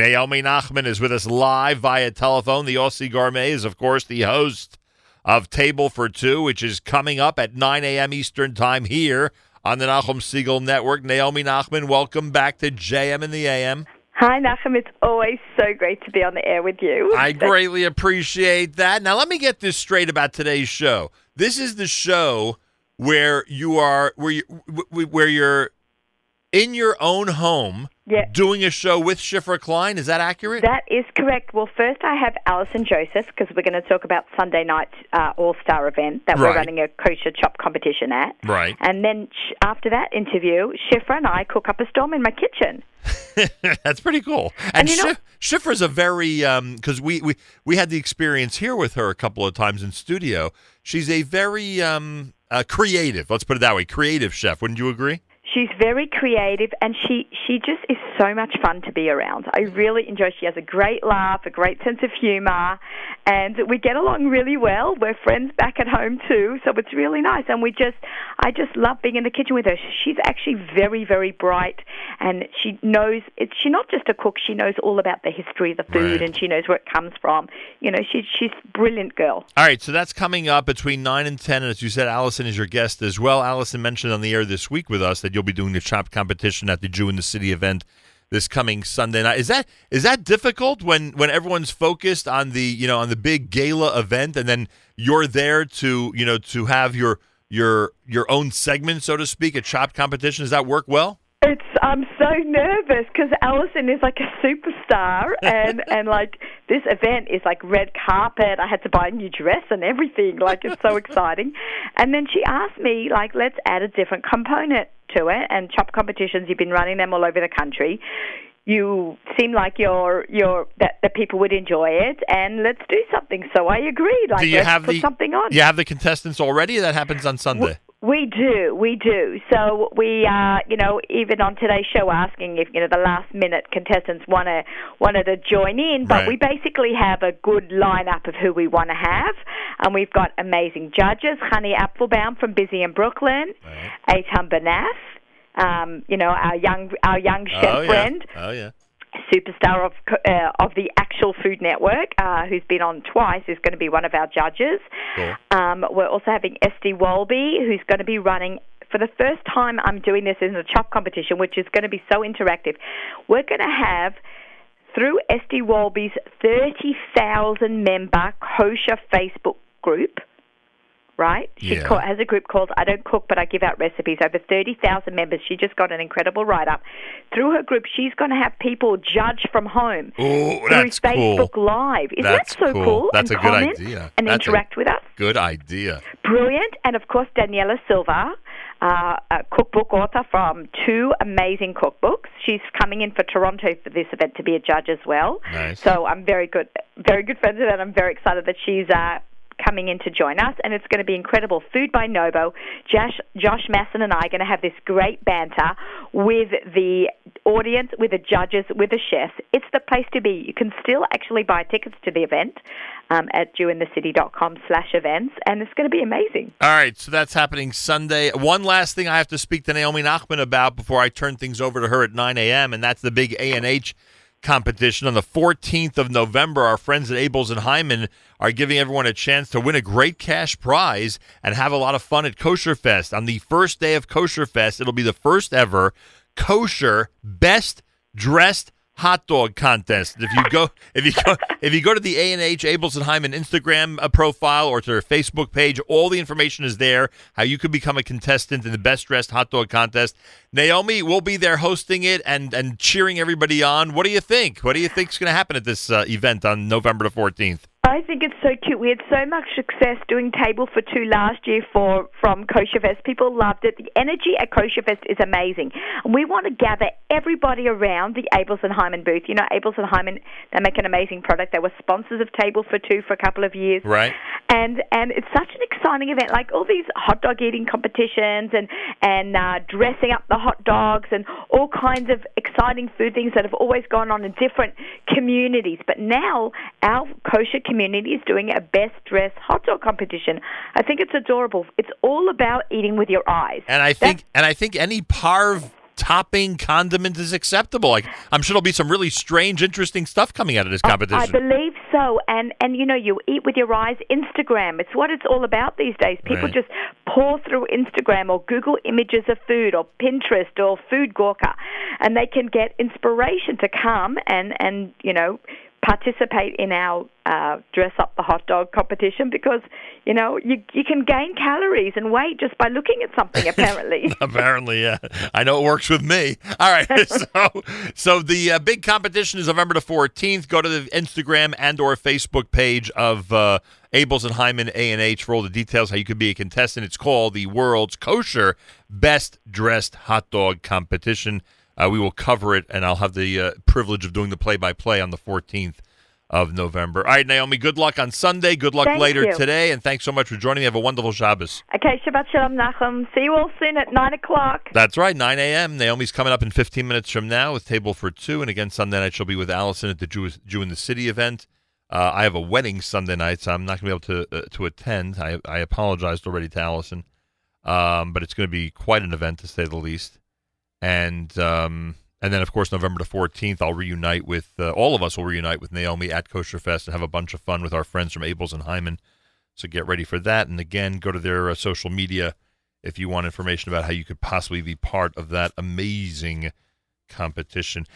Naomi Nachman is with us live via telephone. The Aussie Gourmet is, of course, the host of Table for Two, which is coming up at 9 a.m. Eastern Time here on the Nachum Segal Network. Naomi Nachman, welcome back to JM in the AM. Hi, Nachum. It's always so great to be on the air with you. I greatly appreciate that. Now, let me get this straight about today's show. This is the show where you are, where you, where you're in your own home Yeah. doing a show with Shifra Klein. Is that accurate? That is correct. Well, first I have Allison Joseph because we're going to talk about Sunday night uh, All Star event that Right. we're running a kosher chop competition at. Right. And then sh- after that interview, Shifra and I cook up a storm in my kitchen. That's pretty cool. And, And you know- Shifra's a very because we, we we had the experience here with her a couple of times in studio. She's a very um, uh, creative. Let's put it that way. Creative chef. Wouldn't you agree? She's very creative and she, she just is so much fun to be around. I really enjoy She has a great laugh, a great sense of humor, and we get along really well. We're friends back at home too, so it's really nice. And we just, I just love being in the kitchen with her. She's actually very, very bright and she knows, it's, she's not just a cook, she knows all about the history of the food Right. and she knows where it comes from. You know, she, she's a brilliant girl. All right, so that's coming up between 9 and 10. And as you said, Allison is your guest as well. Allison mentioned on the air this week with us that you'll be doing the chop competition at the Jew in the City event this coming Sunday night. Is that is that difficult when when everyone's focused on the, you know, on the big gala event and then you're there to, you know, to have your your your own segment, so to speak, a chop competition? Does that work well? It's I'm so nervous because Allison is like a superstar, and and like this event is like red carpet. I had to buy a new dress and everything. Like it's so exciting. And then she asked me like, let's add a different component to it. And chop competitions, you've been running them all over the country. You seem like you're you're that, that people would enjoy it, and let's do something. So I agreed. Like Do you let's have put the something on. You have the contestants already? That happens on Sunday. We do, we do. So we, uh, you know, even on today's show, asking if you know the last minute contestants want to wanted to join in, but Right. we basically have a good lineup of who we want to have, and we've got amazing judges: Chanie Apfelbaum from Busy in Brooklyn, Eitan Bernath, um, you know, our young our young chef oh, yeah. friend Oh yeah. Superstar of uh, of the actual Food Network, uh, who's been on twice, is going to be one of our judges. Um, we're also having Esty Walby, who's going to be running. For the first time, I'm doing this in a chop competition, which is going to be so interactive. We're going to have through Esty Walby's 30,000 member kosher Facebook group. Right? She Yeah. ca- has a group called I Don't Cook But I Give Out Recipes. Over 30,000 members. She just got an incredible write up. Through her group, she's going to have people judge from home Oh, through that's Facebook cool. Live. Isn't That's that so cool. cool? That's and a good idea. And That's interact with us. Good idea. Brilliant. And of course, Daniela Silver, uh, a cookbook author from two amazing cookbooks. She's coming in for Toronto for this event to be a judge as well. Nice. So I'm very good, very good friends with her. and I'm very excited that she's. Uh, Coming in to join us, and it's going to be incredible. Food by Nobo. Josh, Josh Masson and I are going to have this great banter with the audience, with the judges, with the chefs. It's the place to be. You can still actually buy tickets to the event um, at jewinthecity.com slash events, and it's going to be amazing. All right, so that's happening Sunday. One last thing I have to speak to Naomi Nachman about before I turn things over to her at 9 a.m., and that's the big A&H competition on the 14th of November. Our friends at Abeles and Heymann are giving everyone a chance to win a great cash prize and have a lot of fun at Kosher Fest. On the first day of Kosher Fest, it'll be the first ever kosher best dressed hot dog contest. If you go, if you go, if you go to the A and H Abeles and Instagram uh, profile or to their Facebook page, all the information is there. How you could become a contestant in the best dressed hot dog contest. Naomi will be there hosting it and and cheering everybody on. What do you think? What do you think is going to happen at this uh, event on November the fourteenth? I think it's so cute. We had so much success doing Table for Two last year for from Kosher Fest. People loved it. The energy at Kosher Fest is amazing. We want to gather everybody around the Abeles and Heymann booth. You know, Abeles and Heymann, they make an amazing product. They were sponsors of Table for Two for a couple of years. Right. And and it's such an exciting event, like all these hot dog eating competitions and and uh, dressing up the hot dogs and all kinds of exciting food things that have always gone on in different communities. But now our kosher community is doing a best dressed hot dog competition. I think it's adorable. It's all about eating with your eyes. And I think and I think any parv topping condiment is acceptable. Like I'm sure there'll be some really strange, interesting stuff coming out of this competition. I believe so, and and you know, you eat with your eyes. Instagram, it's what it's all about these days. People Right. just pour through Instagram or Google images of food or Pinterest or Food Gawker, and they can get inspiration to come and and you know participate in our uh, dress up the hot dog competition because you know you you can gain calories and weight just by looking at something apparently. Apparently, yeah. I know it works with me. All right. So, so the uh, big competition is November the 14th. Go to the Instagram and or Facebook page of uh, Abeles and Heymann A&H for all the details how you can be a contestant. It's called the World's Kosher Best Dressed Hot Dog Competition. Uh, we will cover it, and I'll have the uh, privilege of doing the play-by-play on the 14th of November. All right, Naomi, good luck on Sunday. Good luck Thank later you. today, and thanks so much for joining me. Have a wonderful Shabbos. okay, Shabbat Shalom, Nachum. See you all soon at nine o'clock. That's right, 9 a.m. Naomi's coming up in 15 minutes from now with Table for Two. And again, Sunday night she'll be with Allison at the Jew, Jew in the City event. Uh, I have a wedding Sunday night, so I'm not going to be able to uh, to attend. I, I apologized already to Allison, um, but it's going to be quite an event to say the least. And um, and then, of course, November the 14th, I'll reunite with uh, all of us will reunite with Naomi at Kosher Fest and have a bunch of fun with our friends from Abeles and Heymann. So get ready for that. And again, go to their uh, social media if you want information about how you could possibly be part of that amazing competition.